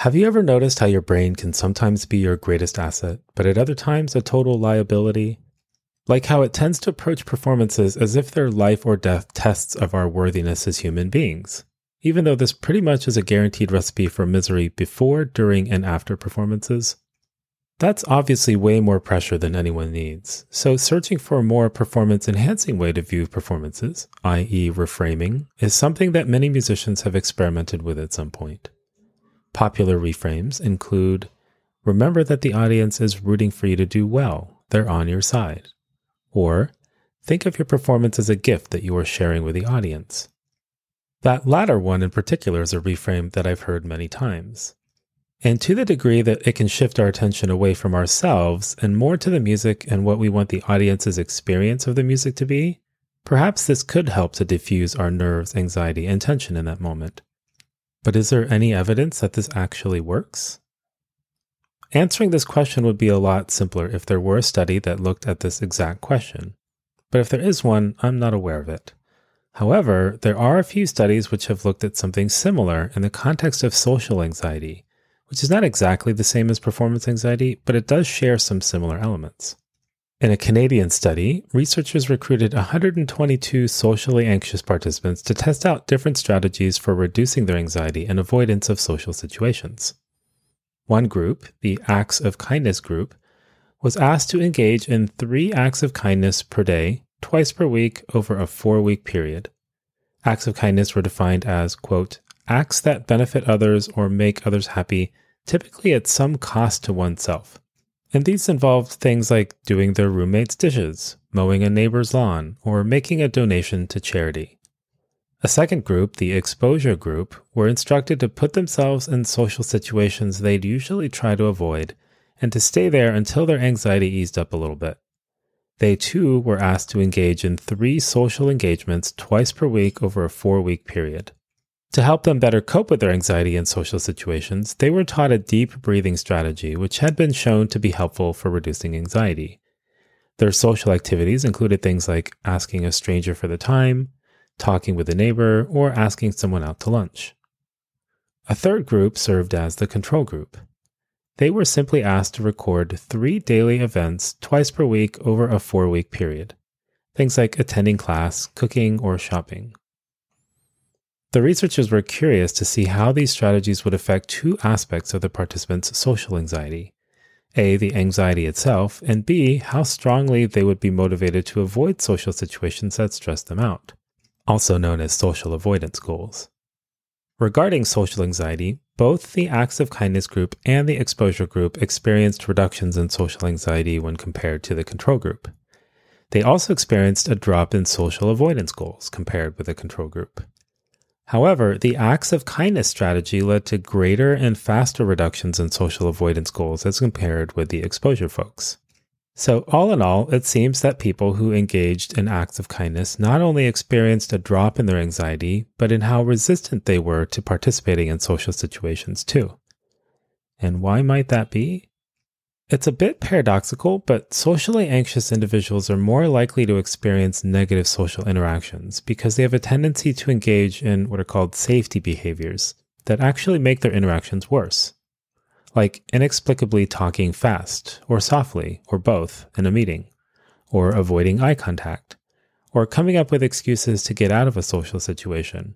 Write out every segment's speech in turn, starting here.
Have you ever noticed how your brain can sometimes be your greatest asset, but at other times a total liability? Like how it tends to approach performances as if they're life or death tests of our worthiness as human beings, even though this pretty much is a guaranteed recipe for misery before, during, and after performances. That's obviously way more pressure than anyone needs. So, searching for a more performance enhancing way to view performances, i.e., reframing, is something that many musicians have experimented with at some point. Popular reframes include Remember that the audience is rooting for you to do well, they're on your side. Or Think of your performance as a gift that you are sharing with the audience. That latter one in particular is a reframe that I've heard many times. And to the degree that it can shift our attention away from ourselves and more to the music and what we want the audience's experience of the music to be, perhaps this could help to diffuse our nerves, anxiety, and tension in that moment. But is there any evidence that this actually works? Answering this question would be a lot simpler if there were a study that looked at this exact question. But if there is one, I'm not aware of it. However, there are a few studies which have looked at something similar in the context of social anxiety, which is not exactly the same as performance anxiety, but it does share some similar elements. In a Canadian study, researchers recruited 122 socially anxious participants to test out different strategies for reducing their anxiety and avoidance of social situations. One group, the Acts of Kindness group, was asked to engage in three acts of kindness per day, twice per week, over a four week period. Acts of kindness were defined as, quote, acts that benefit others or make others happy, typically at some cost to oneself. And these involved things like doing their roommate's dishes, mowing a neighbor's lawn, or making a donation to charity. A second group, the exposure group, were instructed to put themselves in social situations they'd usually try to avoid and to stay there until their anxiety eased up a little bit. They too were asked to engage in three social engagements twice per week over a four week period. To help them better cope with their anxiety in social situations, they were taught a deep breathing strategy, which had been shown to be helpful for reducing anxiety. Their social activities included things like asking a stranger for the time, talking with a neighbor, or asking someone out to lunch. A third group served as the control group. They were simply asked to record three daily events twice per week over a four week period. Things like attending class, cooking, or shopping. The researchers were curious to see how these strategies would affect two aspects of the participants' social anxiety A, the anxiety itself, and B, how strongly they would be motivated to avoid social situations that stress them out, also known as social avoidance goals. Regarding social anxiety, both the Acts of Kindness group and the exposure group experienced reductions in social anxiety when compared to the control group. They also experienced a drop in social avoidance goals compared with the control group. However, the acts of kindness strategy led to greater and faster reductions in social avoidance goals as compared with the exposure folks. So, all in all, it seems that people who engaged in acts of kindness not only experienced a drop in their anxiety, but in how resistant they were to participating in social situations too. And why might that be? It's a bit paradoxical, but socially anxious individuals are more likely to experience negative social interactions because they have a tendency to engage in what are called safety behaviors that actually make their interactions worse. Like inexplicably talking fast or softly or both in a meeting, or avoiding eye contact, or coming up with excuses to get out of a social situation,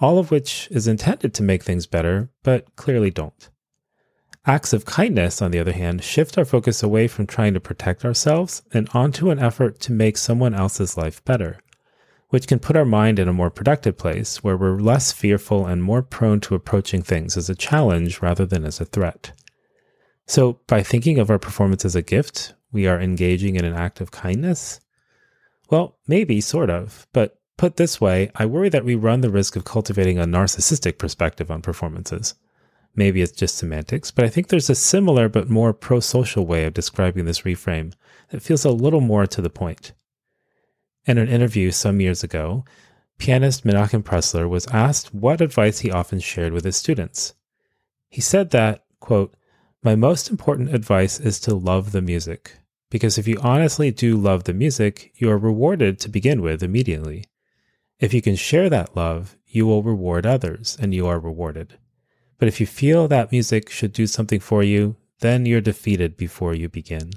all of which is intended to make things better, but clearly don't. Acts of kindness, on the other hand, shift our focus away from trying to protect ourselves and onto an effort to make someone else's life better, which can put our mind in a more productive place where we're less fearful and more prone to approaching things as a challenge rather than as a threat. So, by thinking of our performance as a gift, we are engaging in an act of kindness? Well, maybe, sort of, but put this way, I worry that we run the risk of cultivating a narcissistic perspective on performances. Maybe it's just semantics, but I think there's a similar but more pro social way of describing this reframe that feels a little more to the point. In an interview some years ago, pianist Menachem Pressler was asked what advice he often shared with his students. He said that, quote, My most important advice is to love the music, because if you honestly do love the music, you are rewarded to begin with immediately. If you can share that love, you will reward others, and you are rewarded. But if you feel that music should do something for you, then you're defeated before you begin.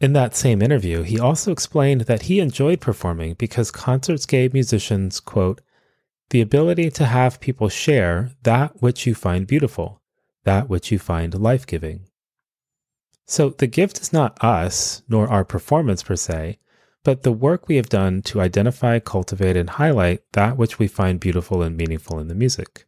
In that same interview, he also explained that he enjoyed performing because concerts gave musicians, quote, the ability to have people share that which you find beautiful, that which you find life giving. So the gift is not us, nor our performance per se, but the work we have done to identify, cultivate, and highlight that which we find beautiful and meaningful in the music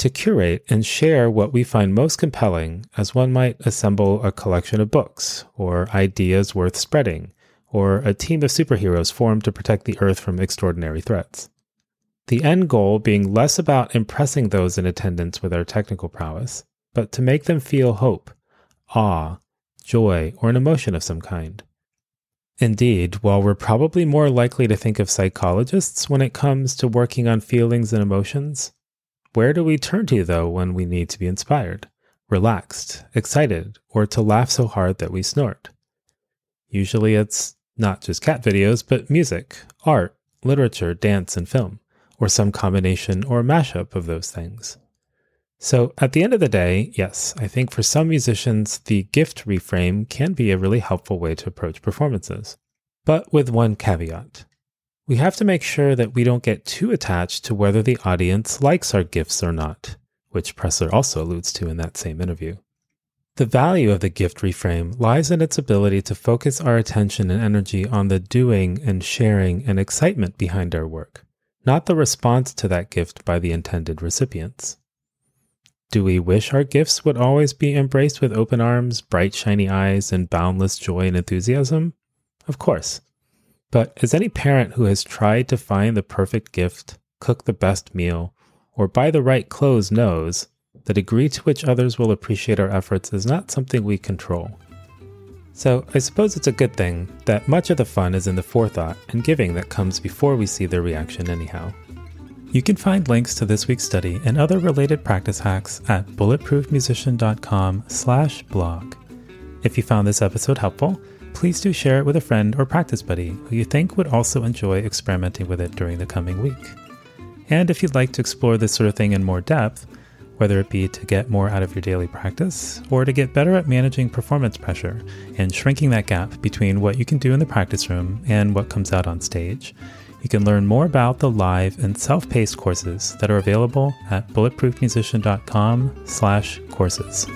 to curate and share what we find most compelling as one might assemble a collection of books, or ideas worth spreading, or a team of superheroes formed to protect the Earth from extraordinary threats. The end goal being less about impressing those in attendance with our technical prowess, but to make them feel hope, awe, joy, or an emotion of some kind. Indeed, while we're probably more likely to think of psychologists when it comes to working on feelings and emotions, where do we turn to, though, when we need to be inspired, relaxed, excited, or to laugh so hard that we snort? Usually it's not just cat videos, but music, art, literature, dance, and film, or some combination or mashup of those things. So at the end of the day, yes, I think for some musicians, the gift reframe can be a really helpful way to approach performances. But with one caveat we have to make sure that we don't get too attached to whether the audience likes our gifts or not, which Pressler also alludes to in that same interview. The value of the gift reframe lies in its ability to focus our attention and energy on the doing and sharing and excitement behind our work, not the response to that gift by the intended recipients. Do we wish our gifts would always be embraced with open arms, bright, shiny eyes, and boundless joy and enthusiasm? Of course. But as any parent who has tried to find the perfect gift, cook the best meal, or buy the right clothes knows, the degree to which others will appreciate our efforts is not something we control. So I suppose it's a good thing that much of the fun is in the forethought and giving that comes before we see their reaction anyhow. You can find links to this week's study and other related practice hacks at bulletproofmusician.com/blog. If you found this episode helpful, please do share it with a friend or practice buddy who you think would also enjoy experimenting with it during the coming week. And if you'd like to explore this sort of thing in more depth, whether it be to get more out of your daily practice or to get better at managing performance pressure and shrinking that gap between what you can do in the practice room and what comes out on stage, you can learn more about the live and self-paced courses that are available at bulletproofmusician.com/courses.